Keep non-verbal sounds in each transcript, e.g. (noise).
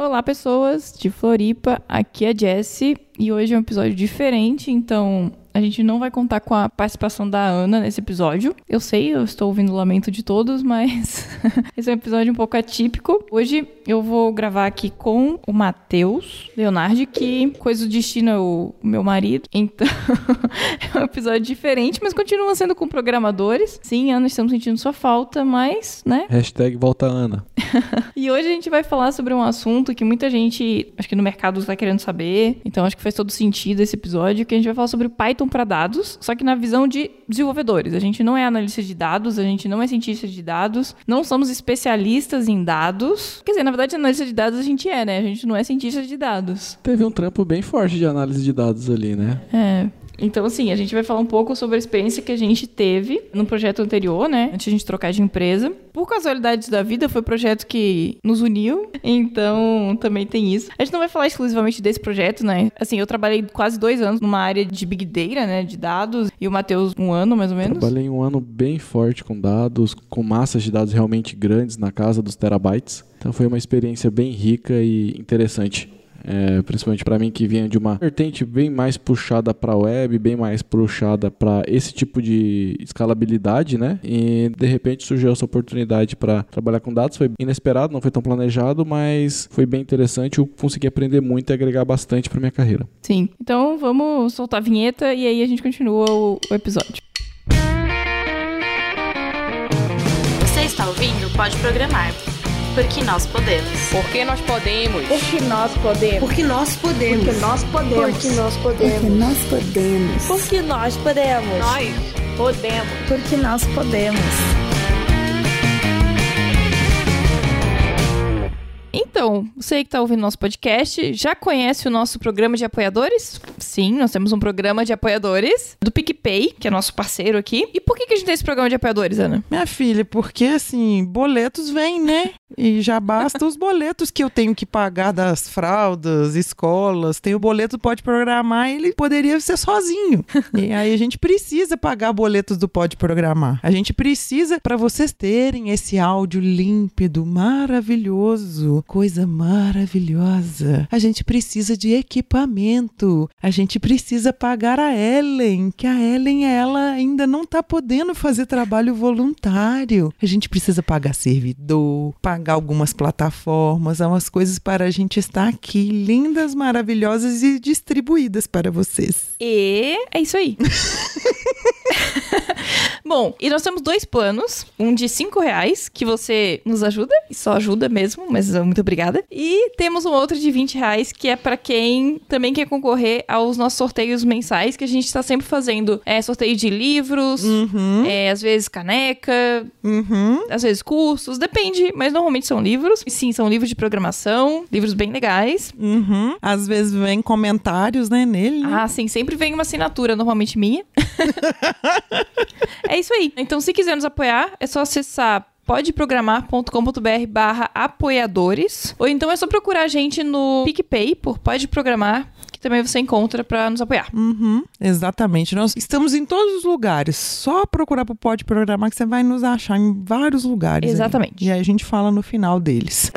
Olá, pessoas de Floripa. Aqui é a Jessie e hoje é um episódio diferente, então a gente não vai contar com a participação da Ana nesse episódio. Eu sei, eu estou ouvindo o lamento de todos, mas (laughs) esse é um episódio um pouco atípico. Hoje eu vou gravar aqui com o Matheus Leonardo, que coisa do destino é o meu marido. Então (laughs) é um episódio diferente, mas continua sendo com programadores. Sim, Ana, estamos sentindo sua falta, mas, né? Hashtag volta Ana. (laughs) e hoje a gente vai falar sobre um assunto que muita gente, acho que no mercado está querendo saber. Então acho que faz todo sentido esse episódio, que a gente vai falar sobre Python para dados, só que na visão de desenvolvedores. A gente não é analista de dados, a gente não é cientista de dados, não somos especialistas em dados. Quer dizer, na verdade, analista de dados a gente é, né? A gente não é cientista de dados. Teve um trampo bem forte de análise de dados ali, né? É. Então, assim, a gente vai falar um pouco sobre a experiência que a gente teve no projeto anterior, né? Antes de a gente trocar de empresa. Por casualidades da vida, foi o projeto que nos uniu. Então, também tem isso. A gente não vai falar exclusivamente desse projeto, né? Assim, eu trabalhei quase dois anos numa área de Big Data, né? De dados. E o Matheus, um ano, mais ou menos. Trabalhei um ano bem forte com dados, com massas de dados realmente grandes na casa dos terabytes. Então, foi uma experiência bem rica e interessante. É, principalmente para mim que vinha de uma vertente bem mais puxada para web, bem mais puxada para esse tipo de escalabilidade, né? E de repente surgiu essa oportunidade para trabalhar com dados, foi inesperado, não foi tão planejado, mas foi bem interessante, eu consegui aprender muito e agregar bastante para minha carreira. Sim. Então vamos soltar a vinheta e aí a gente continua o, o episódio. Você está ouvindo? Pode programar. Porque nós podemos. Porque nós podemos. Porque nós podemos. Porque nós podemos. Porque nós podemos. Porque nós podemos. Porque nós podemos. Nós podemos. Porque nós podemos. Então, você que está ouvindo nosso podcast, já conhece o nosso programa de apoiadores? Sim, nós temos um programa de apoiadores do PicPay, que é nosso parceiro aqui. E por que, que a gente tem esse programa de apoiadores, Ana? Minha filha, porque assim, boletos vêm, né? E já basta os boletos que eu tenho que pagar das fraldas, escolas. Tem o boleto Pode Programar, ele poderia ser sozinho. E aí a gente precisa pagar boletos do Pode Programar. A gente precisa, para vocês terem esse áudio límpido, maravilhoso, coisa maravilhosa. A gente precisa de equipamento. A gente precisa pagar a Ellen, que a Ellen, ela ainda não tá podendo fazer trabalho voluntário. A gente precisa pagar servidor, pagar algumas plataformas, umas coisas para a gente estar aqui, lindas, maravilhosas e distribuídas para vocês. E é isso aí. (laughs) Bom, e nós temos dois planos. Um de cinco reais, que você nos ajuda, e só ajuda mesmo, mas muito obrigada. E temos um outro de 20 reais, que é para quem também quer concorrer aos nossos sorteios mensais, que a gente está sempre fazendo. É sorteio de livros, Uhum. é, às vezes caneca, Uhum. às vezes cursos, depende, mas normalmente são livros. E sim, são livros de programação, livros bem legais. Uhum. Às vezes vem comentários, né, nele. né? Ah, sim, sempre vem uma assinatura, normalmente minha. (laughs) é isso aí. Então, se quiser nos apoiar, é só acessar podeprogramar.com.br barra apoiadores. Ou então é só procurar a gente no PicPay por Pode Programar, que também você encontra para nos apoiar. Uhum, exatamente. Nós estamos em todos os lugares. Só procurar por Pode Programar que você vai nos achar em vários lugares. aí. Exatamente. E aí a gente fala no final deles.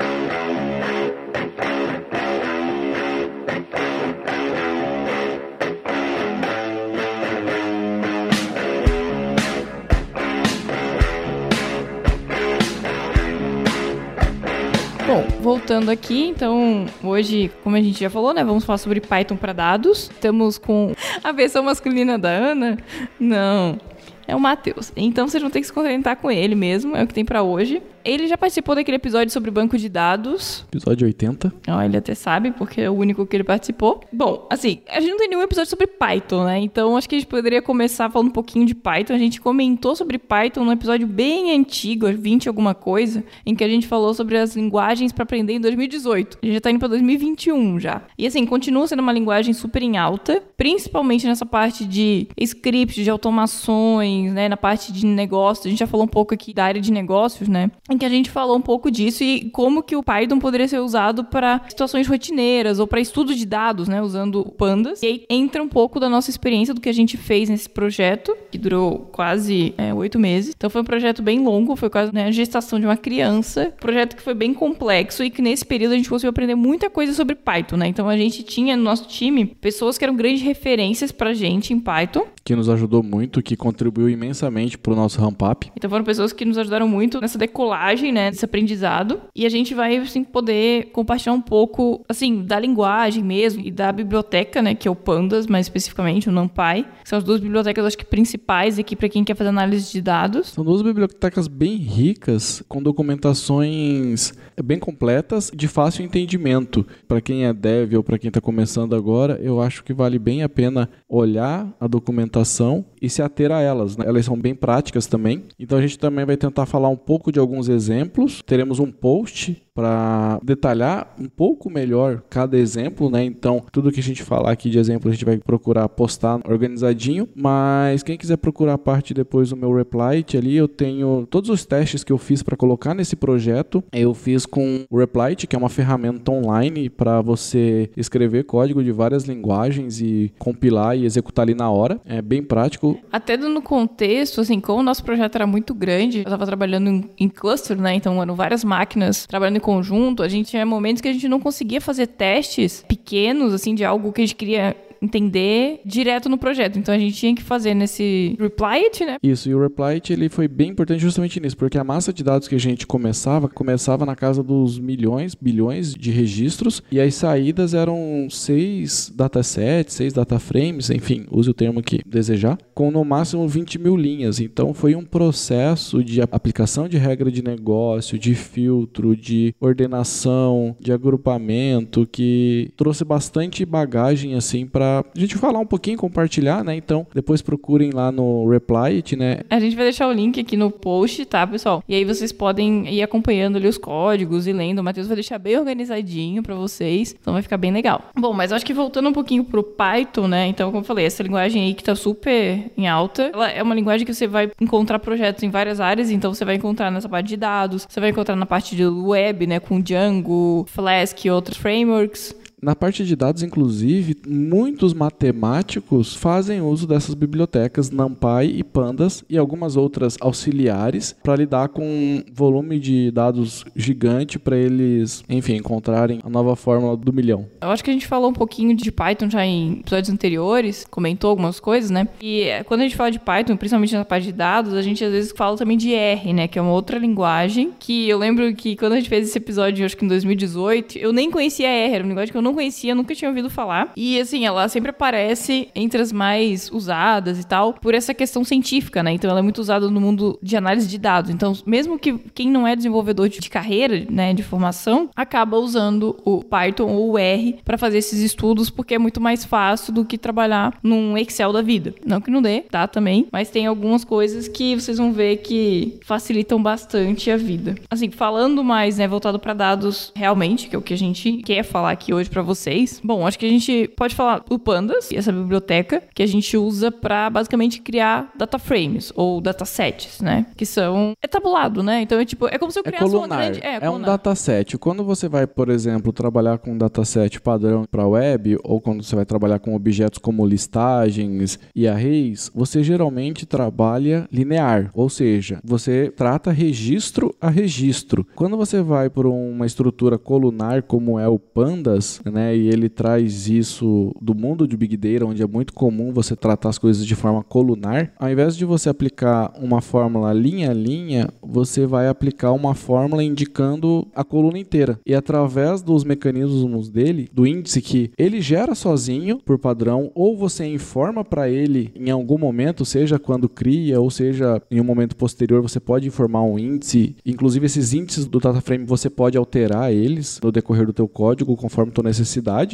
Bom, voltando aqui, então, hoje, como a gente já falou, né, vamos falar sobre Python para dados. Estamos com a versão masculina da Ana? Não. É o Matheus. Então vocês vão ter que se contentar com ele mesmo, é o que tem para hoje. Ele já participou daquele episódio sobre banco de dados. Episódio 80. Ó, ele até sabe, porque é o único que ele participou. Bom, assim, a gente não tem nenhum episódio sobre Python, né? Então acho que a gente poderia começar falando um pouquinho de Python. A gente comentou sobre Python num episódio bem antigo, 20 alguma coisa, em que a gente falou sobre as linguagens para aprender em 2018. A gente já tá indo pra 2021 já. E assim, continua sendo uma linguagem super em alta, principalmente nessa parte de scripts, de automações, né? Na parte de negócios. A gente já falou um pouco aqui da área de negócios, né? Em que a gente falou um pouco disso e como que o Python poderia ser usado para situações rotineiras ou para estudo de dados, né, usando pandas. E aí entra um pouco da nossa experiência do que a gente fez nesse projeto que durou quase é, oito meses. Então foi um projeto bem longo, foi quase né, a gestação de uma criança. Projeto que foi bem complexo e que nesse período a gente conseguiu aprender muita coisa sobre Python, né? Então a gente tinha no nosso time pessoas que eram grandes referências pra gente em Python. Que nos ajudou muito, que contribuiu imensamente pro nosso ramp-up. Então foram pessoas que nos ajudaram muito nessa decolagem, né, desse aprendizado. E a gente vai, assim, poder compartilhar um pouco, assim, da linguagem mesmo e da biblioteca, né, que é o Pandas, mais especificamente, o NumPy. São as duas bibliotecas, acho que, principais aqui para quem quer fazer análise de dados. São duas bibliotecas bem ricas, com documentações bem completas, de fácil entendimento. Para quem é dev ou para quem está começando agora, eu acho que vale bem a pena olhar a documentação e se ater a elas. Né? Elas são bem práticas também. Então a gente também vai tentar falar um pouco de alguns exemplos. Teremos um post para detalhar um pouco melhor cada exemplo, né? Então, tudo que a gente falar aqui de exemplo, a gente vai procurar postar organizadinho, mas quem quiser procurar a parte depois do meu reply ali, eu tenho todos os testes que eu fiz para colocar nesse projeto. Eu fiz com o Replit, que é uma ferramenta online para você escrever código de várias linguagens e compilar e executar ali na hora. É bem prático. Até dando contexto, assim, como o nosso projeto era muito grande, eu estava trabalhando em, em cluster, né? Então, eram várias máquinas trabalhando em conjunto. A gente tinha momentos que a gente não conseguia fazer testes pequenos, assim, de algo que a gente queria entender direto no projeto. Então a gente tinha que fazer nesse reply it, né? Isso, e o reply it, ele foi bem importante justamente nisso, porque a massa de dados que a gente começava, começava na casa dos milhões, bilhões de registros, e as saídas eram seis datasets, seis dataframes, enfim, use o termo que desejar, com no máximo 20 mil linhas. Então foi um processo de aplicação de regra de negócio, de filtro, de ordenação, de agrupamento, que trouxe bastante bagagem assim para a gente falar um pouquinho, compartilhar, né? Então, depois procurem lá no Reply, né? A gente vai deixar o link aqui no post, tá, pessoal? E aí vocês podem ir acompanhando ali os códigos e lendo. O Matheus vai deixar bem organizadinho para vocês, então vai ficar bem legal. Bom, mas acho que voltando um pouquinho pro Python, né? Então, como eu falei, essa linguagem aí que tá super em alta, ela é uma linguagem que você vai encontrar projetos em várias áreas, então você vai encontrar nessa parte de dados, você vai encontrar na parte de web, né, com Django, Flask e outros frameworks. Na parte de dados, inclusive, muitos matemáticos fazem uso dessas bibliotecas NumPy e Pandas e algumas outras auxiliares para lidar com um volume de dados gigante para eles, enfim, encontrarem a nova fórmula do milhão. Eu acho que a gente falou um pouquinho de Python já em episódios anteriores, comentou algumas coisas, né? E eh, quando a gente fala de Python, principalmente na parte de dados, a gente às vezes fala também de R, né? Que é uma outra linguagem que eu lembro que quando a gente fez esse episódio, acho que em 2018, eu nem conhecia R, era uma linguagem que eu não não conhecia, nunca tinha ouvido falar. E assim, ela sempre aparece entre as mais usadas e tal, por essa questão científica, né? Então ela é muito usada no mundo de análise de dados. Então, mesmo que quem não é desenvolvedor de carreira, né, de formação, acaba usando o Python ou o R para fazer esses estudos, porque é muito mais fácil do que trabalhar num Excel da vida. Não que não dê, tá também, mas tem algumas coisas que vocês vão ver que facilitam bastante a vida. Assim, falando mais, né, voltado para dados realmente, que é o que a gente quer falar aqui hoje para para vocês. Bom, acho que a gente pode falar o Pandas, essa biblioteca que a gente usa para basicamente criar data frames ou datasets, né? Que são é tabulado, né? Então é tipo, é como se eu É criasse uma colunar. grande, É, é, um dataset. Quando você vai, por exemplo, trabalhar com um dataset padrão para web, ou quando você vai trabalhar com objetos como listagens e arrays, você geralmente trabalha linear, ou seja, você trata registro a registro. Quando você vai por uma estrutura colunar como é o Pandas, né, e ele traz isso do mundo de Big Data, onde é muito comum você tratar as coisas de forma colunar, ao invés de você aplicar uma fórmula linha a linha, você vai aplicar uma fórmula indicando a coluna inteira. E através dos mecanismos dele, do índice que ele gera sozinho por padrão, ou você informa para ele em algum momento, seja quando cria, ou seja em um momento posterior, você pode informar um índice. Inclusive esses índices do DataFrame você pode alterar eles no decorrer do teu código conforme tua necessidade,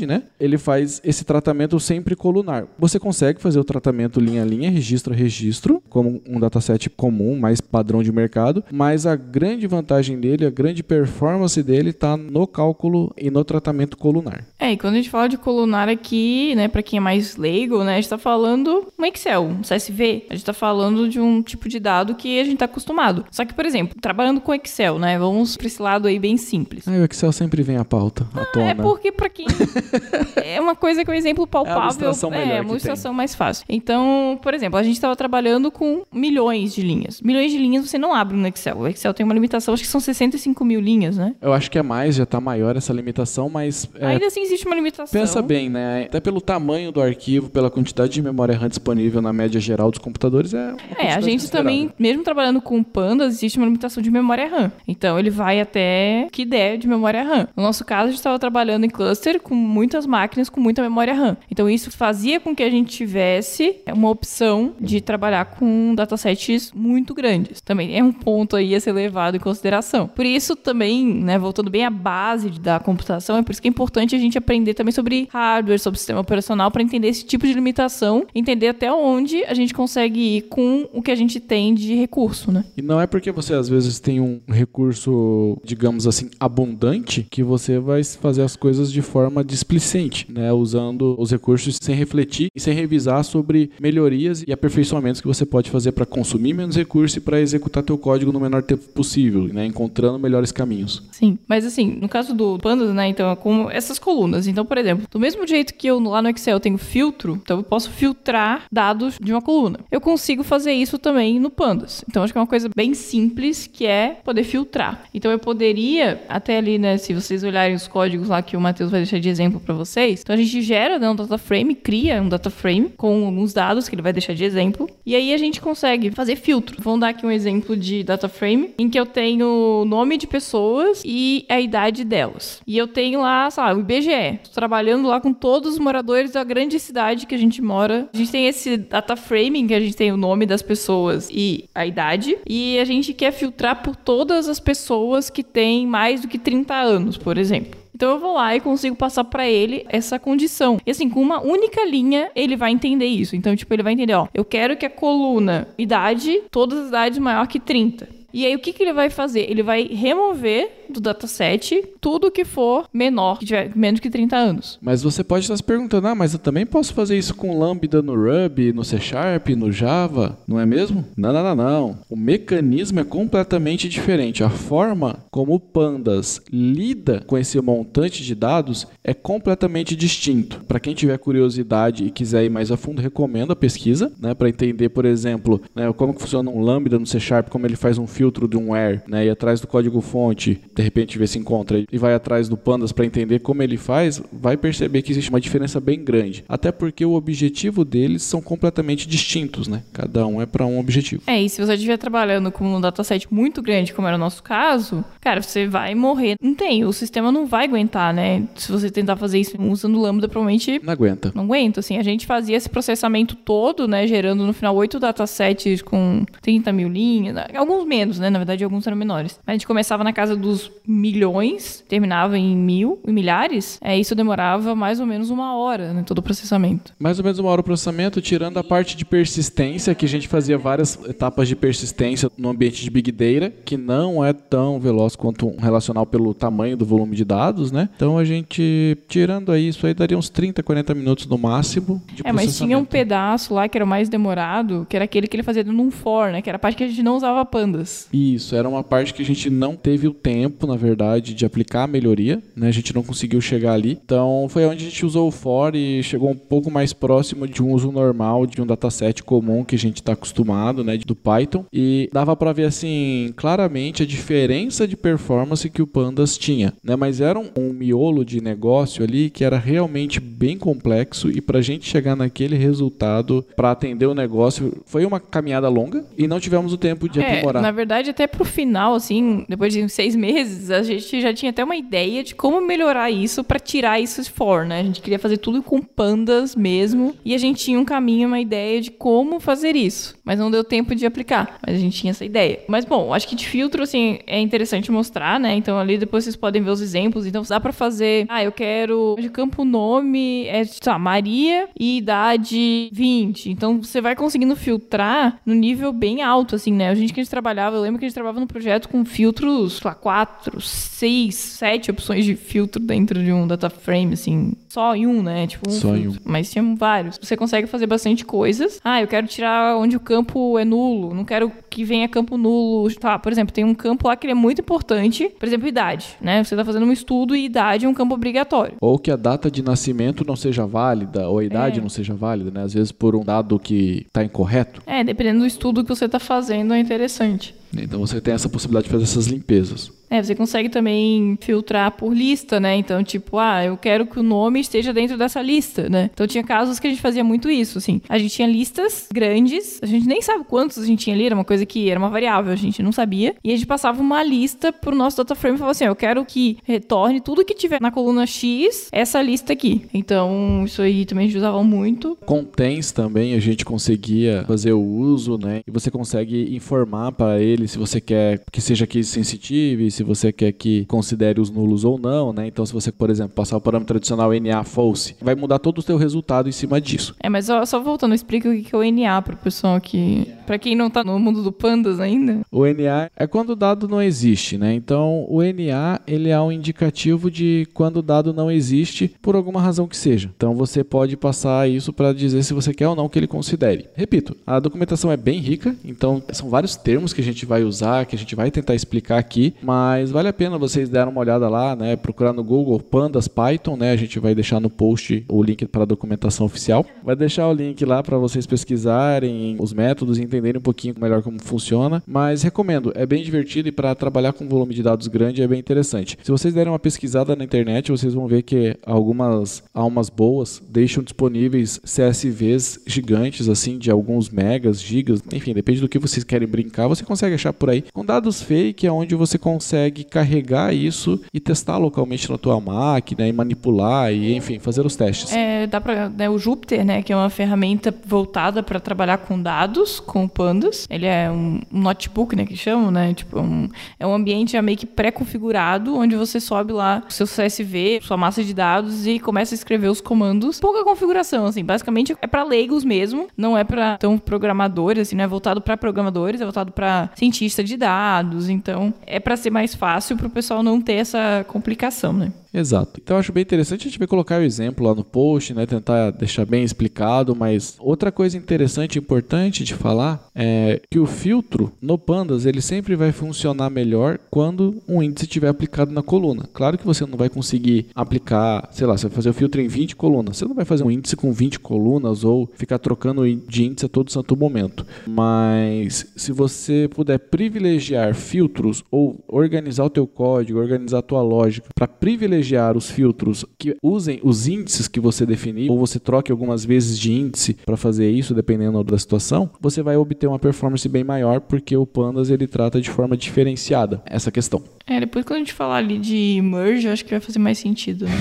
né? Ele faz esse tratamento sempre colunar. Você consegue fazer o tratamento linha a linha, registro a registro, como um dataset comum, mais padrão de mercado, mas a grande vantagem dele, a grande performance dele está no cálculo e no tratamento colunar. É, e quando a gente fala de colunar aqui, né, para quem é mais leigo, né, a gente tá falando um Excel, um CSV. A gente tá falando de um tipo de dado que a gente tá acostumado. Só que, por exemplo, trabalhando com Excel, né, vamos pra esse lado aí bem simples. Ah, o Excel sempre vem à pauta, à tona. É porque pra (laughs) é uma coisa que é um exemplo palpável, abstração melhor é uma ilustração mais fácil. Então, por exemplo, a gente estava trabalhando com milhões de linhas. Milhões de linhas você não abre no Excel. O Excel tem uma limitação, acho que são 65 mil linhas, né? Eu acho que é mais, já tá maior essa limitação, mas é, Ainda assim existe uma limitação. pensa bem, né? Até pelo tamanho do arquivo, pela quantidade de memória RAM disponível na média geral dos computadores, é uma É, a gente também, mesmo trabalhando com pandas, existe uma limitação de memória RAM. Então ele vai até que der de memória RAM. No nosso caso, a gente estava trabalhando em cluster com muitas máquinas com muita memória RAM. Então isso fazia com que a gente tivesse uma opção de trabalhar com datasets muito grandes. Também é um ponto aí a ser levado em consideração. Por isso também, né, voltando bem à base da computação, é por isso que é importante a gente aprender também sobre hardware, sobre sistema operacional para entender esse tipo de limitação, entender até onde a gente consegue ir com o que a gente tem de recurso, né? E não é porque você às vezes tem um recurso, digamos assim, abundante, que você vai fazer as coisas de forma displicente, né? Usando os recursos sem refletir e sem revisar sobre melhorias e aperfeiçoamentos que você pode fazer para consumir menos recurso e para executar teu código no menor tempo possível, né? Encontrando melhores caminhos. Sim. Mas assim, no caso do Pandas, né, então é como essas colunas. Então, por exemplo, do mesmo jeito que eu lá no Excel tenho filtro, então eu posso filtrar dados de uma coluna. Eu consigo fazer isso também no Pandas. Então, acho que é uma coisa bem simples que é poder filtrar. Então, eu poderia até ali, né, se vocês olharem os códigos lá que o Matheus vai deixar de exemplo para vocês, então a gente gera né, um data frame, cria um data frame com alguns dados que ele vai deixar de exemplo, e aí a gente consegue fazer filtro. Vamos dar aqui um exemplo de data frame em que eu tenho o nome de pessoas e a idade delas. E eu tenho lá, sei lá, o IBGE. Tô trabalhando lá com todos os moradores da grande cidade que a gente mora. A gente tem esse data frame em que a gente tem o nome das pessoas e a idade, e a gente quer filtrar por todas as pessoas que têm mais do que 30 anos, por exemplo. Então eu vou lá e consigo passar pra ele essa condição. E assim, com uma única linha, ele vai entender isso. Então, tipo, ele vai entender, ó, eu quero que a coluna idade, todas as idades maior que 30. E aí, o que, que ele vai fazer? Ele vai remover do dataset tudo que for menor, que tiver menos que 30 anos. Mas você pode estar se perguntando, ah, mas eu também posso fazer isso com Lambda no Ruby, no C Sharp, no Java, não é mesmo? Não, não, não, não. O mecanismo é completamente diferente. A forma como o Pandas lida com esse montante de dados é completamente distinto. Para quem tiver curiosidade e quiser ir mais a fundo, recomendo a pesquisa, né, para entender, por exemplo, né, como funciona um Lambda no C Sharp, como ele faz um filtro de um where, né, e atrás do código fonte, de repente ver se encontra e vai atrás do Pandas para entender como ele faz, vai perceber que existe uma diferença bem grande. Até porque o objetivo deles são completamente distintos, né? Cada um é para um objetivo. É, e se você estiver trabalhando com um dataset muito grande, como era o nosso caso, cara, você vai morrer. Não tem, o sistema não vai aguentar, né? Se você tentar fazer isso usando Lambda, provavelmente Não aguenta. não aguento, assim, a gente fazia esse processamento todo, né, gerando no final oito datasets com 30 mil linhas, alguns menos, né, na verdade alguns eram menores. A gente começava na casa dos milhões, terminava em mil, em milhares, é, isso demorava mais ou menos uma hora, né, todo o processamento. Mais ou menos uma hora o processamento, tirando a parte de persistência, que a gente fazia várias etapas de persistência no ambiente de Big Data, que não é tão veloz quanto um relacional pelo tamanho do volume de dados, né? Então a gente, tirando aí isso aí, daria uns 30, 40 minutos no máximo de É, mas tinha um pedaço lá que era o mais demorado, que era aquele que ele fazia num for, né, que era a parte que a gente não usava pandas. Isso, era uma parte que a gente não teve o tempo, na verdade, de aplicar a melhoria, né? A gente não conseguiu chegar ali. Então, foi onde a gente usou o for e chegou um pouco mais próximo de um uso normal de um dataset comum que a gente está acostumado, né, do Python. E dava para ver assim, claramente a diferença de performance que o Pandas tinha, né? Mas era um, um miolo de negócio ali que era realmente bem complexo e para a gente chegar naquele resultado para atender o negócio foi uma caminhada longa e não tivemos o tempo de É, aprimorar. na verdade, até pro final, assim, depois de uns seis meses, a gente já tinha até uma ideia de como melhorar isso pra tirar isso for, né? A gente queria fazer tudo com pandas mesmo. E a gente tinha um caminho, uma ideia de como fazer isso. Mas não deu tempo de aplicar. Mas a gente tinha essa ideia. Mas, bom, acho que de filtro, assim, é interessante mostrar, né? Então, ali depois vocês podem ver os exemplos. Então, dá pra fazer. Ah, eu quero. De campo nome é, lá, Maria e idade 20. Então, você vai conseguindo filtrar no nível bem alto, assim, né? A gente que a gente trabalhava, eu lembro que a gente trabalhava no projeto com filtros, sei lá, 4, quatro, seis, sete opções de filtro dentro de um data frame, assim. Só em um, né? Tipo, um Só em filtro. Mas tinha vários. Você consegue fazer bastante coisas. Ah, eu quero tirar onde o campo é nulo. Não quero que venha campo nulo. Tá, por exemplo, tem um campo lá que ele é muito importante. Por exemplo, idade, né? Você tá fazendo um estudo e idade é um campo obrigatório. Ou que a data de nascimento não seja válida, ou a idade É. não seja válida, né? Às vezes por um dado que está incorreto. É, dependendo do estudo que você tá fazendo, é interessante. Então você tem essa possibilidade de fazer essas limpezas. É, você consegue também filtrar por lista, né? Então, tipo, ah, eu quero que o nome esteja dentro dessa lista, né? Então tinha casos que a gente fazia muito isso, assim. A gente tinha listas grandes, a gente nem sabe quantos a gente tinha ali, era uma coisa que era uma variável, a gente não sabia. E a gente passava uma lista pro nosso data frame e falava assim: eu quero que retorne tudo que tiver na coluna X, essa lista aqui. Então, isso aí também a gente usava muito. Contents também a gente conseguia fazer o uso, né? E você consegue informar para ele se você quer que seja case sensitive, se você quer que considere os nulos ou não, né? Então, se você, por exemplo, passar o parâmetro tradicional NA false, vai mudar todo o seu resultado em cima disso. É, mas só, só voltando, explica o que é o NA pro pessoal que. Pra quem não tá no mundo do Pandas ainda. O NA é quando o dado não existe, né? Então, o NA ele é um indicativo de quando o dado não existe por alguma razão que seja. Então, você pode passar isso para dizer se você quer ou não que ele considere. Repito, a documentação é bem rica, então são vários termos que a gente vai usar, que a gente vai tentar explicar aqui, mas vale a pena vocês darem uma olhada lá, né? Procurar no Google Pandas Python, né? A gente vai deixar no post o link para a documentação oficial. Vai deixar o link lá para vocês pesquisarem os métodos e entenderem um pouquinho melhor como funciona, mas recomendo, é bem divertido e para trabalhar com volume de dados grande é bem interessante. Se vocês derem uma pesquisada na internet, vocês vão ver que algumas almas boas deixam disponíveis CSVs gigantes assim de alguns megas, gigas, enfim, depende do que vocês querem brincar, você consegue achar por aí. Com dados fake é onde você consegue carregar isso e testar localmente na tua máquina e manipular e enfim, fazer os testes. É, dá pra, né, o Jupyter, né, que é uma ferramenta voltada para trabalhar com dados, com pandas. Ele é um notebook, né, que chamam, né, tipo, um, é um ambiente já meio que pré-configurado, onde você sobe lá o seu CSV, sua massa de dados e começa a escrever os comandos. Pouca configuração, assim, basicamente é para leigos mesmo, não é para tão programadores, assim, não é voltado para programadores, é voltado para cientista de dados, então é para ser mais fácil para o pessoal não ter essa complicação, né? Exato. Então acho bem interessante, a gente vai colocar o exemplo lá no post, né? Tentar deixar bem explicado, mas outra coisa interessante e importante de falar é que o filtro no Pandas ele sempre vai funcionar melhor quando um índice estiver aplicado na coluna. Claro que você não vai conseguir aplicar, sei lá, você vai fazer o filtro em 20 colunas. Você não vai fazer um índice com 20 colunas ou ficar trocando de índice a todo santo momento. Mas se você puder privilegiar filtros ou organizar o teu código, organizar a tua lógica para privilegiar os filtros que usem os índices que você definiu, ou você troque algumas vezes de índice para fazer isso, dependendo da situação, você vai obter uma performance bem maior, porque o Pandas ele trata de forma diferenciada essa questão. É, depois quando a gente falar ali de merge, acho que vai fazer mais sentido. Né?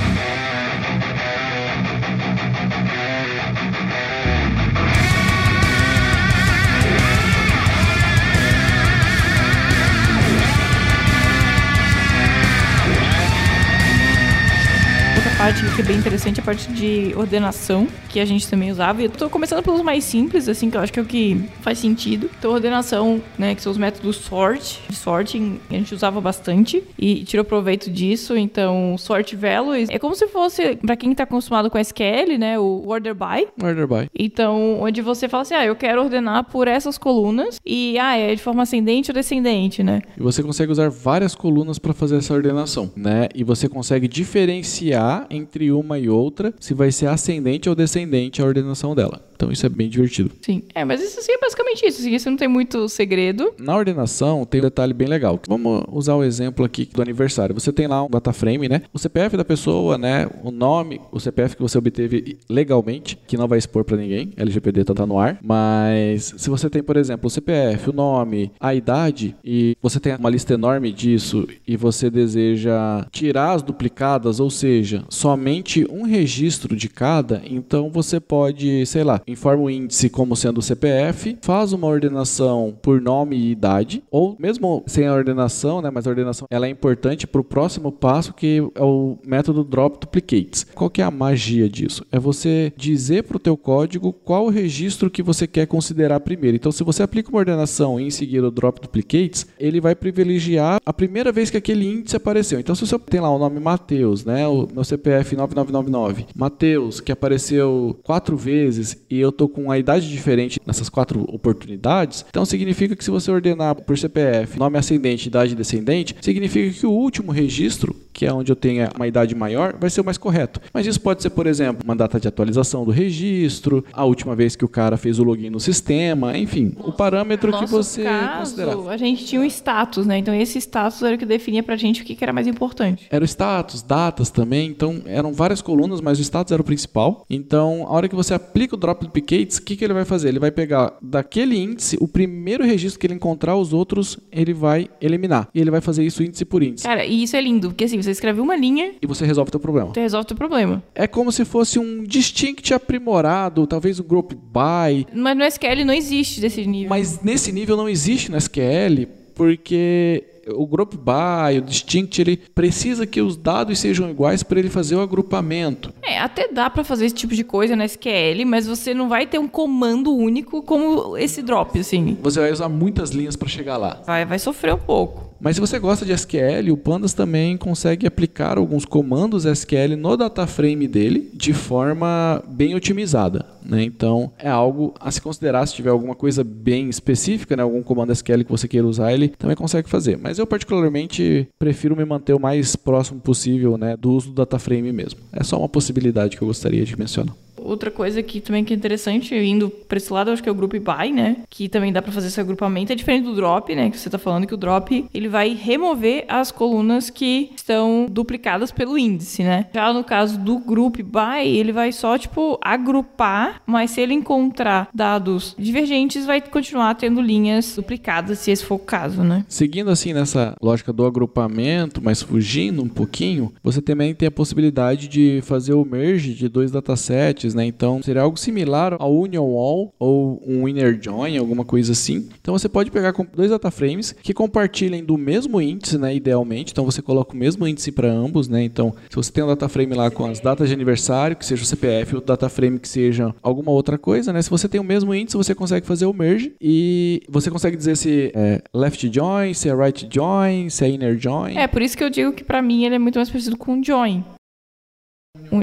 Parte que é bem interessante a parte de ordenação, que a gente também usava. Eu tô começando pelos mais simples, assim, que eu acho que é o que faz sentido. Então, ordenação, né, que são os métodos sort, de sorting, a gente usava bastante e tirou proveito disso. Então, sort values é como se fosse, para quem tá acostumado com SQL, né, o order by. Order by. Então, onde você fala assim, ah, eu quero ordenar por essas colunas e, ah, é de forma ascendente ou descendente, né? E você consegue usar várias colunas para fazer essa ordenação, né? E você consegue diferenciar entre uma e outra se vai ser ascendente ou descendente a ordenação dela. Então isso é bem divertido. Sim. É, mas isso assim, é basicamente isso. Assim, isso não tem muito segredo. Na ordenação tem um detalhe bem legal. Vamos usar o exemplo aqui do aniversário. Você tem lá um data frame, né? O CPF da pessoa, né? O nome, o CPF que você obteve legalmente, que não vai expor para ninguém. LGPD tá no ar. Mas se você tem, por exemplo, o CPF, o nome, a idade e você tem uma lista enorme disso e você deseja tirar as duplicadas, ou seja, somente um registro de cada, então você pode, sei lá, informa o índice como sendo o CPF, faz uma ordenação por nome e idade, ou mesmo sem a ordenação, né, mas a ordenação ela é importante para o próximo passo, que é o método drop duplicates. Qual que é a magia disso? É você dizer para o teu código qual o registro que você quer considerar primeiro. Então, se você aplica uma ordenação e em seguida o drop duplicates, ele vai privilegiar a primeira vez que aquele índice apareceu. Então, se você tem lá o nome Mateus, né, o meu CPF 9999, Mateus, que apareceu quatro vezes e eu tô com a idade diferente nessas quatro oportunidades, então significa que se você ordenar por CPF, nome ascendente, idade descendente, significa que o último registro, que é onde eu tenho uma idade maior, vai ser o mais correto. Mas isso pode ser, por exemplo, uma data de atualização do registro, a última vez que o cara fez o login no sistema, enfim, o parâmetro que você caso, considerar. a gente tinha um status, né? Então esse status era o que definia pra gente o que era mais importante. Era o status, datas também, então eram várias colunas, mas o status era o principal. Então, a hora que você aplica o drop duplicates, o que, que ele vai fazer? Ele vai pegar daquele índice, o primeiro registro que ele encontrar, os outros ele vai eliminar. E ele vai fazer isso índice por índice. Cara, e isso é lindo, porque assim, você escreve uma linha, E você resolve o teu problema. você resolve o teu problema. É como se fosse um distinct aprimorado, talvez um group by, Mas no SQL não existe desse nível. mas nesse nível não existe no SQL, porque o group by, o distinct, ele precisa que os dados sejam iguais para ele fazer o agrupamento. É, até dá pra fazer esse tipo de coisa no SQL, mas você não vai ter um comando único como esse drop, assim. Você vai usar muitas linhas para chegar lá. Vai, vai sofrer um pouco. Mas se você gosta de SQL, o Pandas também consegue aplicar alguns comandos SQL no dataframe dele de forma bem otimizada. Né? Então é algo a se considerar se tiver alguma coisa bem específica, né? algum comando SQL que você queira usar, ele também consegue fazer. Mas eu particularmente prefiro me manter o mais próximo possível né, do uso do dataframe mesmo. É só uma possibilidade que eu gostaria de mencionar. Outra coisa que também que é interessante, indo pra esse lado, acho que é o group by, né? Que também dá pra fazer esse agrupamento. É diferente do drop, né? Que você tá falando que o drop, ele vai remover as colunas que estão duplicadas pelo índice, né? Já no caso do group by, ele vai só, tipo, agrupar, mas se ele encontrar dados divergentes, vai continuar tendo linhas duplicadas, se esse for o caso, né? Seguindo assim nessa lógica do agrupamento, mas fugindo um pouquinho, você também tem a possibilidade de fazer o merge de dois datasets, né? Então seria algo similar ao Union Wall ou um Inner Join, alguma coisa assim. Então você pode pegar dois dataframes que compartilhem do mesmo índice, né? Idealmente, então você coloca o mesmo índice para ambos, né? Então se você tem um dataframe lá com as datas de aniversário, que seja o CPF, ou dataframe que seja alguma outra coisa, né? Se você tem o mesmo índice, você consegue fazer o merge e você consegue dizer se é left join, se é right join, se é inner join. É, por isso que eu digo que pra mim ele é muito mais parecido com o join.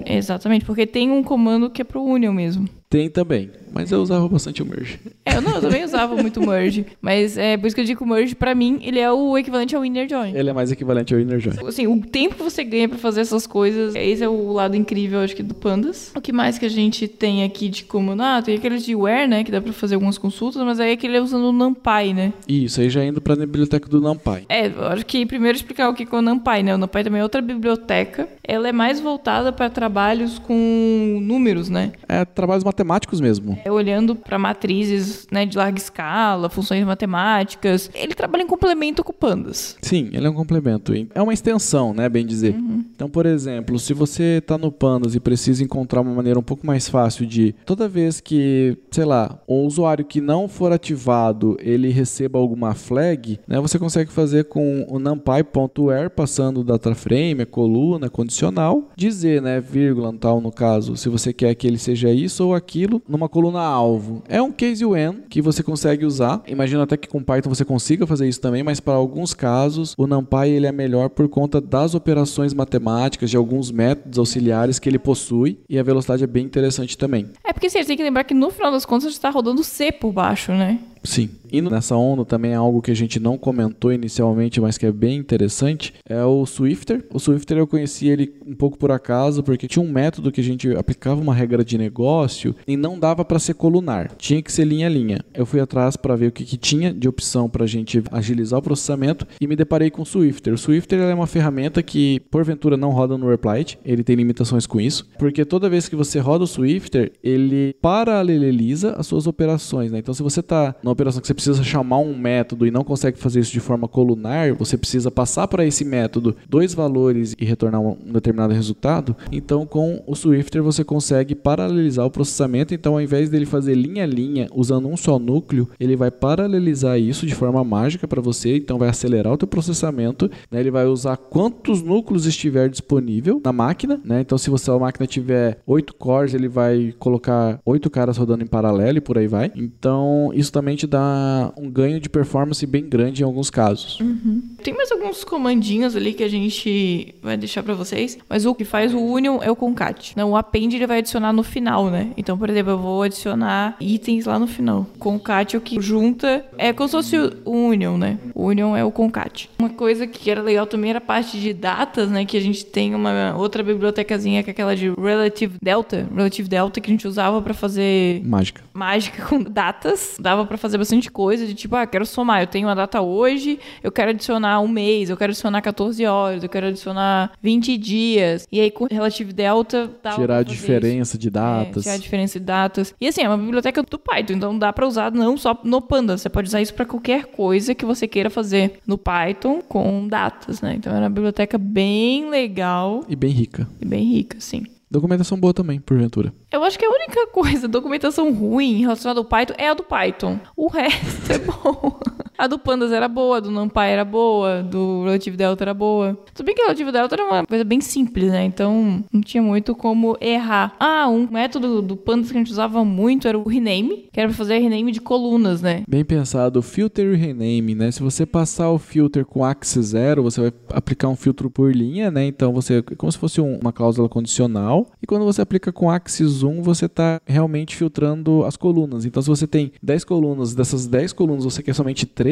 Exatamente, porque tem um comando que é pro union mesmo. Tem também, mas eu usava bastante o merge. É, eu não, eu também usava muito merge, mas é por isso que eu digo que o merge pra mim, ele é o equivalente ao inner join. Ele é mais equivalente ao inner join. Assim, o tempo que você ganha pra fazer essas coisas, esse é o lado incrível, acho que, do Pandas. O que mais que a gente tem aqui de comando? Ah, tem aqueles de where, né, que dá pra fazer algumas consultas, mas aí é aquele é usando o NumPy, né? Isso, aí já indo pra biblioteca do NumPy. É, eu acho que primeiro explicar o que é o NumPy, né? O NumPy também é outra biblioteca. Ela é mais voltada para trabalhos com números, né? É trabalhos matemáticos mesmo. É olhando para matrizes né, de larga escala, funções matemáticas. Ele trabalha em complemento com pandas. Sim, ele é um complemento. É uma extensão, né, bem dizer. Então, por exemplo, se você está no Pandas e precisa encontrar uma maneira um pouco mais fácil de toda vez que, sei lá, um usuário que não for ativado, ele receba alguma flag, né, você consegue fazer com o numpy.where passando o data frame, a coluna, condicional, dizer, né, vírgula, tal no caso, se você quer que ele seja isso ou aquilo, numa coluna alvo. É um case when que você consegue usar. Imagino até que com Python você consiga fazer isso também, mas para alguns casos o NumPy ele é melhor por conta das operações matemáticas, de alguns métodos auxiliares que ele possui e a velocidade é bem interessante também. É porque assim, você tem que lembrar que no final das contas você está rodando C por baixo, né? Sim. E nessa ONU também é algo que a gente não comentou inicialmente, mas que é bem interessante, é o Swifter. O Swifter eu conheci ele um pouco por acaso, porque tinha um método que a gente aplicava uma regra de negócio e não dava para ser colunar, tinha que ser linha a linha. Eu fui atrás para ver o que, que tinha de opção para a gente agilizar o processamento e me deparei com o Swifter. O Swifter é uma ferramenta que porventura não roda no Replit, ele tem limitações com isso, porque toda vez que você roda o Swifter, ele paraleliza as suas operações, né? Então se você está na operação que você precisa chamar um método e não consegue fazer isso de forma colunar, você precisa passar para esse método dois valores e retornar um determinado resultado. Então, com o Swifter você consegue paralelizar o processamento. Então, ao invés dele fazer linha a linha usando um só núcleo, ele vai paralelizar isso de forma mágica para você. Então, vai acelerar o teu processamento. Né? Ele vai usar quantos núcleos estiver disponível na máquina. Né? Então, se você a máquina tiver 8 cores, ele vai colocar 8 caras rodando em paralelo e por aí vai. Então, isso também te dá um ganho de performance bem grande em alguns casos. Uhum. Tem mais alguns comandinhos ali que a gente vai deixar para vocês, mas o que faz o union é o concat. Não, o append ele vai adicionar no final, né? Então, por exemplo, eu vou adicionar itens lá no final. Concat é o que junta, é como se fosse o union, né? O union é o concat. Uma coisa que era legal também era a parte de datas, né? Que a gente tem uma outra bibliotecazinha que é aquela de Relative Delta, Relative Delta que a gente usava para fazer mágica. Mágica com datas. Dava para fazer bastante coisa de tipo, ah, quero somar, eu tenho uma data hoje, eu quero adicionar um mês, eu quero adicionar 14 horas, eu quero adicionar 20 dias. E aí com Relative Delta dava tirar a fazer diferença isso. de datas. É, tirar a diferença de datas. E assim, é uma biblioteca do Python, então dá para usar não só no Panda, você pode usar isso para qualquer coisa que você queira fazer no Python com datas, né? Então era uma biblioteca bem legal E bem rica. e bem rica, sim. Documentação boa também, porventura. Eu acho que a única coisa, documentação ruim relacionada ao Python é a do Python. O resto é bom. (laughs) A do Pandas era boa, a do NumPy era boa, do Relative Delta era boa. Tudo bem que o Relative Delta era uma coisa bem simples, né? Então não tinha muito como errar. Ah, um método do Pandas que a gente usava muito era o rename, que era pra fazer rename de colunas, né? Bem pensado, filter e rename, né? Se você passar o filter com axis zero, você vai aplicar um filtro por linha, né? Então você é como se fosse um- uma cláusula condicional. E quando você aplica com axis 1, você está realmente filtrando as colunas. Então se você tem 10 colunas, dessas 10 colunas você quer somente 3,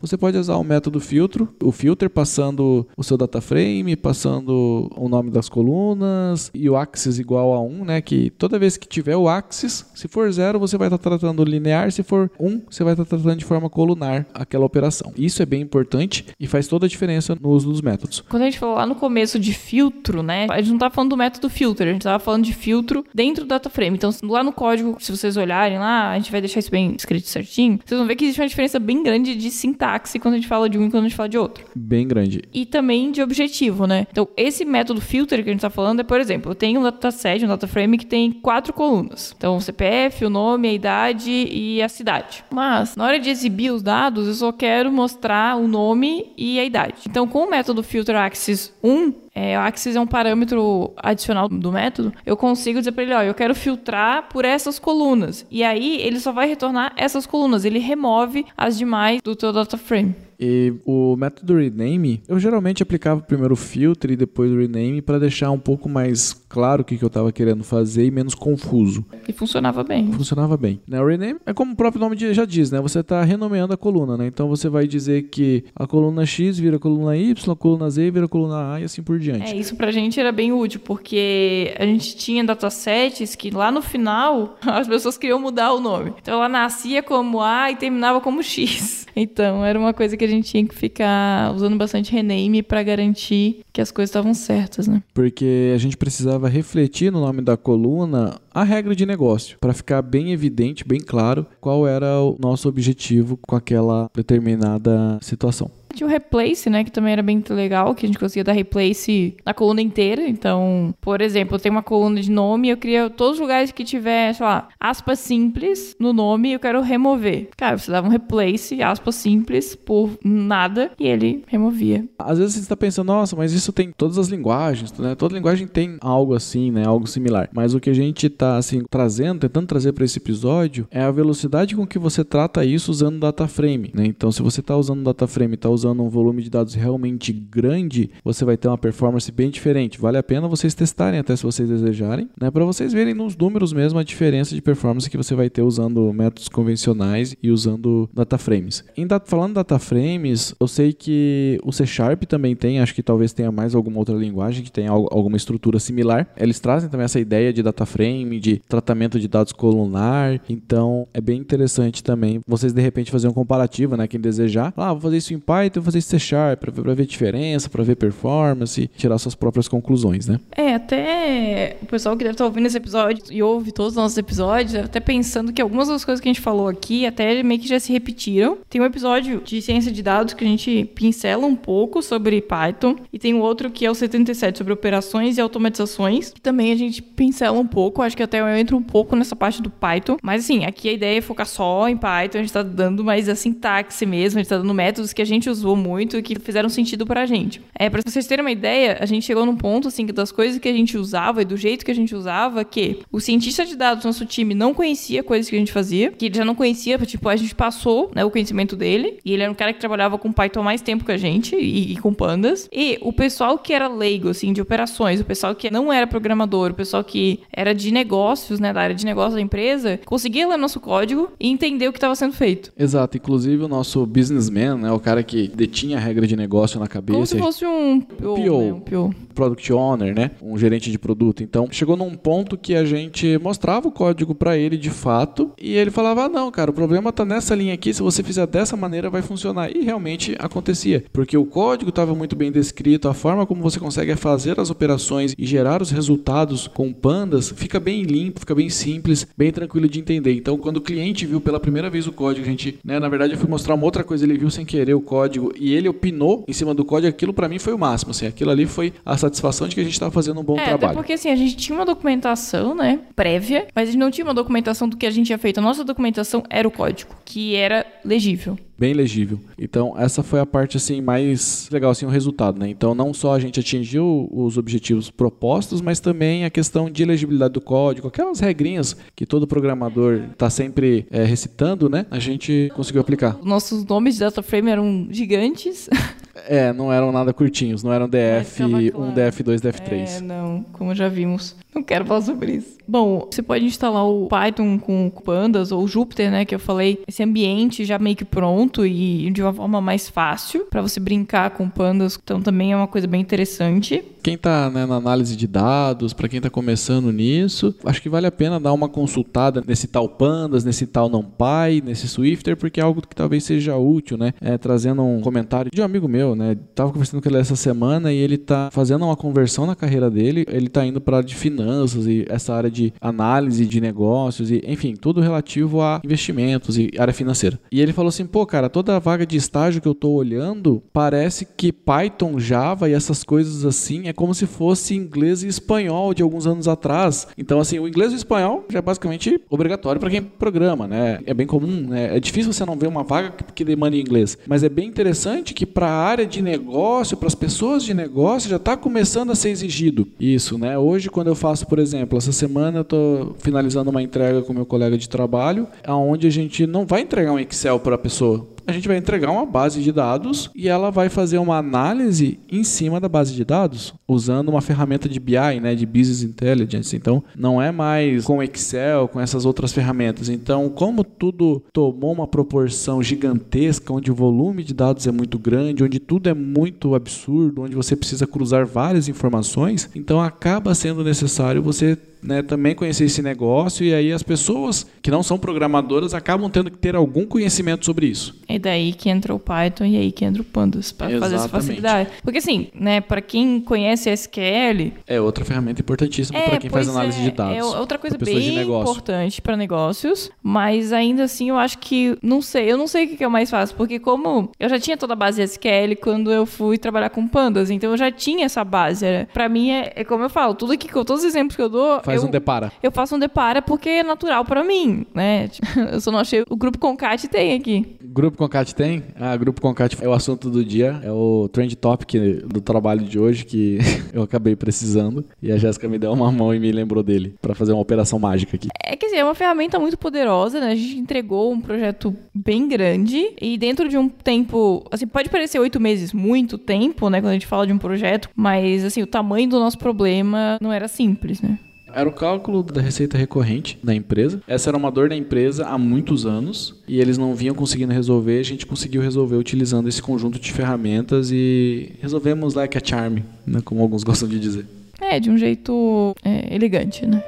você pode usar o método filtro, o filter passando o seu data frame, passando o nome das colunas e o axis igual a 1, né? Que toda vez que tiver o axis, se for 0, você vai estar tratando linear, se for 1, você vai estar tratando de forma colunar aquela operação. Isso é bem importante e faz toda a diferença no uso dos métodos. Quando a gente falou lá no começo de filtro, né? A gente não tá falando do método filter, a gente tava falando de filtro dentro do data frame. Então, lá no código, se vocês olharem lá, a gente vai deixar isso bem escrito certinho. Vocês vão ver que existe uma diferença bem grande de sintaxe quando a gente fala de um e quando a gente fala de outro. Bem grande. E também de objetivo, né? Então, esse método filter que a gente tá falando é, por exemplo, eu tenho um dataset, um data frame que tem quatro colunas. Então, o CPF, o nome, a idade e a cidade. Mas, na hora de exibir os dados, eu só quero mostrar o nome e a idade. Então, com o método filter axis 1, é, o axis é um parâmetro adicional do método, eu consigo dizer para ele, ó, eu quero filtrar por essas colunas. E aí, ele só vai retornar essas colunas. Ele remove as demais do teu data frame. E o método rename, eu geralmente aplicava primeiro o filter e depois o rename para deixar um pouco mais claro o que, que eu estava querendo fazer e menos confuso. E funcionava bem. Funcionava bem. Né, o rename é como o próprio nome já diz, né? Você está renomeando a coluna, né? Então você vai dizer que a coluna X vira coluna Y, a coluna Z vira coluna A e assim por diante. É, isso pra gente era bem útil, porque a gente tinha datasets que lá no final (laughs) as pessoas queriam mudar o nome. Então ela nascia como A e terminava como X. (laughs) Então era uma coisa que a gente tinha que ficar usando bastante rename pra garantir que as coisas estavam certas, né? Porque a gente precisava refletir no nome da coluna a regra de negócio, para ficar bem evidente, bem claro qual era o nosso objetivo com aquela determinada situação. Tinha o replace, né, que também era bem legal, que a gente conseguia dar replace na coluna inteira. Então, por exemplo, eu tenho uma coluna de nome, eu queria todos os lugares que tiver, sei lá, aspas simples no nome, eu quero remover. Cara, você dava um replace, aspas simples, por nada, e ele removia. Às vezes você está pensando, nossa, mas isso tem todas as linguagens, né? Toda linguagem tem algo assim, né? Algo similar. Mas o que a gente está assim trazendo, tentando trazer para esse episódio, é a velocidade com que você trata isso usando data frame, né? Então, se você está usando data frame, está usando um volume de dados realmente grande, você vai ter uma performance bem diferente. Vale a pena vocês testarem até se vocês desejarem, né? Para vocês verem nos números mesmo a diferença de performance que você vai ter usando métodos convencionais e usando data frames. Em dat falando data frames, eu sei que o C Sharp também tem, acho que talvez tenha mais alguma outra linguagem que tenha al- alguma estrutura similar. Eles trazem também essa ideia de data frame, de tratamento de dados colunar, então é bem interessante também vocês de repente fazer um comparativo, né? Quem desejar, ah, vou fazer isso em Python Python, fazer C Sharp, pra, ver- diferença, pra ver performance, tirar suas próprias conclusões, né? É, até o pessoal que deve estar ouvindo esse episódio e ouve todos os nossos episódios, até pensando que algumas das coisas que a gente falou aqui até meio que já se repetiram. Tem um episódio de ciência de dados que a gente pincela um pouco sobre Python e tem um outro que é o 77 sobre operações e automatizações, que também a gente pincela um pouco, acho que até eu entro um pouco nessa parte do Python, mas assim, aqui a ideia é focar só em Python, a gente tá dando mais a sintaxe mesmo, a gente tá dando métodos que a gente usou muito que fizeram sentido pra gente. É, pra vocês terem uma ideia, a gente chegou num ponto, assim, das coisas que a gente usava e do jeito que a gente usava, que o cientista de dados do nosso time não conhecia coisas que a gente fazia, que ele já não conhecia, tipo, a gente passou, né, o conhecimento dele, e ele era um cara que trabalhava com Python mais tempo que a gente, e, e com pandas, e o pessoal que era leigo, assim, de operações, o pessoal que não era programador, o pessoal que era de negócios, né, da área de negócio da empresa, conseguia ler nosso código e entender o que estava sendo feito. Exato, inclusive o nosso businessman, né, o cara que detinha a regra de negócio na cabeça, Como se fosse um PO, PO. né, um PO. Product owner, né, um gerente de produto. Então, chegou num ponto que a gente mostrava o código para ele de fato e ele falava: ah, "Não, cara, o problema tá nessa linha aqui, se você fizer dessa maneira vai funcionar". E realmente acontecia, porque o código estava muito bem descrito, a forma como você consegue fazer as operações e gerar os resultados com pandas fica bem limpo, fica bem simples, bem tranquilo de entender. Então, quando o cliente viu pela primeira vez o código, a gente, né, na verdade eu fui mostrar uma outra coisa, ele viu sem querer o código e ele opinou em cima do código, aquilo para mim foi o máximo, assim, aquilo ali foi a satisfação de que a gente estava fazendo um bom É, trabalho. até porque assim, a gente tinha uma documentação, né, prévia, mas a gente não tinha uma documentação do que a gente tinha feito. A nossa documentação era o código, que era legível. Bem legível. Então, essa foi a parte assim mais legal assim o resultado, né? Então, não só a gente atingiu os objetivos propostos, mas também a questão de legibilidade do código, aquelas regrinhas que todo programador está sempre é, recitando, né? A gente conseguiu aplicar. Os nossos nomes de data frame eram gigantes. (laughs) É, não eram nada curtinhos, não eram DF1, ficava claro. DF2, DF3. É, não, como já vimos. Não quero falar sobre isso. Bom, você pode instalar o Python com Pandas ou Jupyter, né, que eu falei, esse ambiente já meio que pronto e de uma forma mais fácil para você brincar com Pandas. Então também é uma coisa bem interessante. Quem está na análise de dados, para quem está começando nisso, acho que vale a pena dar uma consultada nesse tal Pandas, nesse tal NumPy, nesse Swifter, porque é algo que talvez seja útil, né? É, trazendo um comentário de um amigo meu, né? Tava conversando com ele essa semana e ele tá fazendo uma conversão na carreira dele, ele tá indo para de finanças e essa área de análise de negócios e, enfim, tudo relativo a investimentos e área financeira. E ele falou assim: "Pô, cara, toda a vaga de estágio que eu tô olhando, parece que Python, Java e essas coisas assim é como se fosse inglês e espanhol de alguns anos atrás. Então, assim, o inglês e o espanhol já é basicamente obrigatório para quem programa, né? É bem comum, né? É difícil você não ver uma vaga que, demande inglês, mas é bem interessante que para a área de negócio, para as pessoas de negócio, já está começando a ser exigido isso, né? Hoje, quando eu faço, por exemplo, essa semana eu tô finalizando uma entrega com meu colega de trabalho, aonde a gente não vai entregar um Excel para a pessoa a gente vai entregar uma base de dados e ela vai fazer uma análise em cima da base de dados, usando uma ferramenta de BI, né, de Business Intelligence. Então, não é mais com Excel, com essas outras ferramentas. Então, como tudo tomou uma proporção gigantesca, onde o volume de dados é muito grande, onde tudo é muito absurdo, onde você precisa cruzar várias informações, então acaba sendo necessário você né, também conhecer esse negócio e aí as pessoas que não são programadoras acabam tendo que ter algum conhecimento sobre isso. É daí que entra o Python e aí que entra o Pandas para fazer essa facilidade. Porque assim, né, para quem conhece SQL, É outra ferramenta importantíssima é, para quem faz análise é, de dados. É outra coisa bem importante para negócios, mas ainda assim eu acho que não sei, eu não sei o que é o mais fácil, porque como eu já tinha toda a base SQL quando eu fui trabalhar com Pandas, então eu já tinha essa base. Para mim é, é como eu falo, tudo que todos os exemplos que eu dou, Faz eu, um depara. eu faço um depara porque é natural pra mim, né? Tipo, (laughs) eu só não achei o grupo Concat tem aqui. Grupo Concat tem? Ah, Grupo Concat é o assunto do dia, é o trend topic do trabalho de hoje que (laughs) eu acabei precisando e a Jéssica me deu uma mão e me lembrou dele para fazer uma operação mágica aqui. É que assim, é uma ferramenta muito poderosa, né? A gente entregou um projeto bem grande e dentro de um tempo, assim, pode parecer oito meses muito tempo, né? Quando a gente fala de um projeto, mas assim, o tamanho do nosso problema não era simples, né? Era o cálculo da receita recorrente da empresa. Essa era uma dor da empresa há muitos anos e eles não vinham conseguindo resolver. A gente conseguiu resolver utilizando esse conjunto de ferramentas e resolvemos like a charm, né, como alguns gostam de dizer. É, de um jeito é, elegante, né?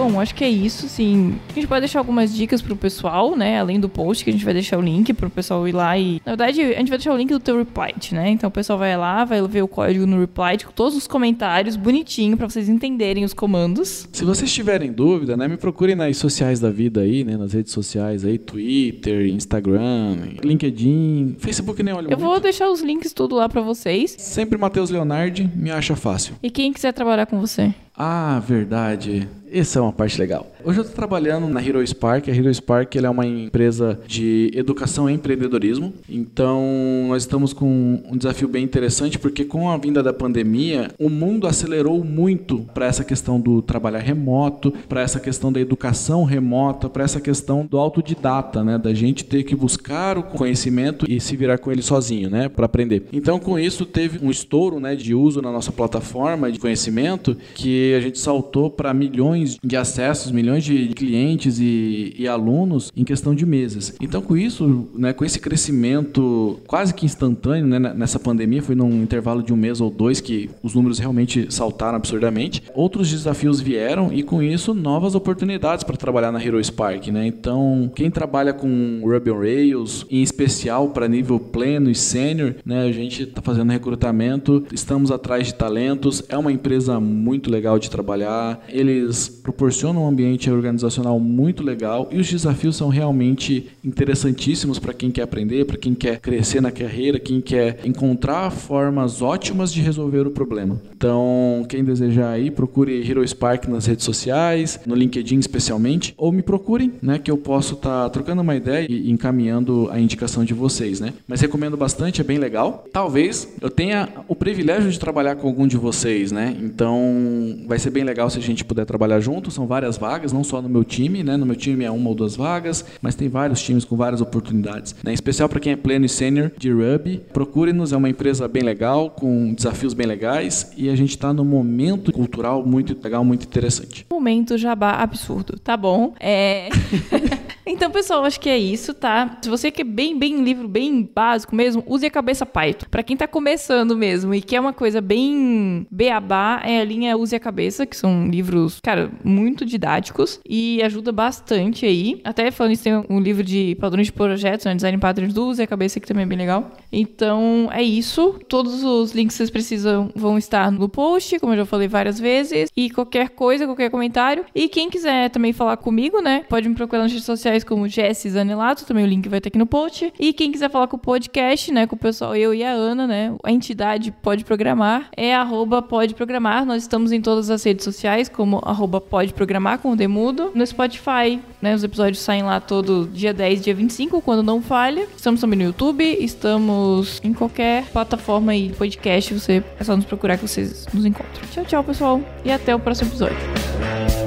Bom, acho que é isso, sim. A gente pode deixar algumas dicas pro pessoal, né? Além do post, que a gente vai deixar o link pro pessoal ir lá e. Na verdade, a gente vai deixar o link do teu reply, né? Então o pessoal vai lá, vai ver o código no reply com todos os comentários, bonitinho, pra vocês entenderem os comandos. Se vocês tiverem dúvida, né, me procurem nas sociais da vida aí, né, nas redes sociais aí, Twitter, Instagram, LinkedIn, Facebook nem olho Eu muito. vou deixar os links tudo lá pra vocês. Sempre Matheus Leonardi me acha fácil. E quem quiser trabalhar com você? Ah, verdade. Essa é uma parte legal. Hoje eu estou trabalhando na Hero Spark. A Hero Spark é uma empresa de educação e empreendedorismo. Então, nós estamos com um desafio bem interessante, porque com a vinda da pandemia, o mundo acelerou muito para essa questão do trabalhar remoto, para essa questão da educação remota, para essa questão do autodidata, né? Da gente ter que buscar o conhecimento e se virar com ele sozinho, né? Para aprender. Então, com isso, teve um estouro né, de uso na nossa plataforma de conhecimento que a gente saltou para milhões de acessos, milhões de clientes e, e, alunos em questão de meses. Então, com isso, né, com esse crescimento quase que instantâneo né, nessa pandemia, foi num intervalo de um mês ou dois que os números realmente saltaram absurdamente. Outros desafios vieram e, com isso, novas oportunidades para trabalhar na Hero Spark. Né? Então, quem trabalha com Ruby on Rails, em especial para nível pleno e sênior, né, a gente está fazendo recrutamento, estamos atrás de talentos, é uma empresa muito legal de trabalhar, eles proporcionam um ambiente organizacional muito legal e os desafios são realmente interessantíssimos para quem quer aprender, para quem quer crescer na carreira, quem quer encontrar formas ótimas de resolver o problema. Então, quem desejar aí, procure Hero Spark nas redes sociais, no LinkedIn especialmente, ou me procurem, né, que eu posso estar tá trocando uma ideia e encaminhando a indicação de vocês, né? Mas recomendo bastante, é bem legal. Talvez eu tenha o privilégio de trabalhar com algum de vocês, né? Então, vai ser bem legal se a gente puder trabalhar junto. São várias vagas, não só no meu time, né? No meu time é uma ou duas vagas, mas tem vários times com várias oportunidades. Né? Em especial para quem é pleno e sênior de Ruby, procure-nos, é uma empresa bem legal, com desafios bem legais e a gente está num momento cultural muito legal, muito interessante. Momento jabá absurdo, tá bom? É. (laughs) Então, pessoal, acho que é isso, tá? Se você quer bem, bem livro, bem básico mesmo, use a cabeça Python. Pra quem tá começando mesmo e quer uma coisa bem beabá, é a linha Use a Cabeça, que são livros, cara, muito didáticos e ajuda bastante aí. Até falando isso, tem um livro de padrões de projetos, né? Design Patterns do Use a Cabeça, que também é bem legal. Então, é isso. Todos os links que vocês precisam vão estar no post, como eu já falei várias vezes. E qualquer coisa, qualquer comentário. E quem quiser também falar comigo, né? Pode me procurar nas redes sociais como Jess Zanelato, também o link vai estar aqui no post. E quem quiser falar com o podcast, né, com o pessoal, eu e a Ana, né, a entidade Pode Programar, é arroba Pode Programar. Nós estamos em todas as redes sociais, como arroba Pode Programar, com o Demudo. No Spotify, né, os episódios saem lá todo dia 10, dia 25, quando não falha. Estamos também no YouTube, estamos em qualquer plataforma aí de podcast, você é só nos procurar que vocês nos encontram. Tchau, tchau, pessoal, e até o próximo episódio.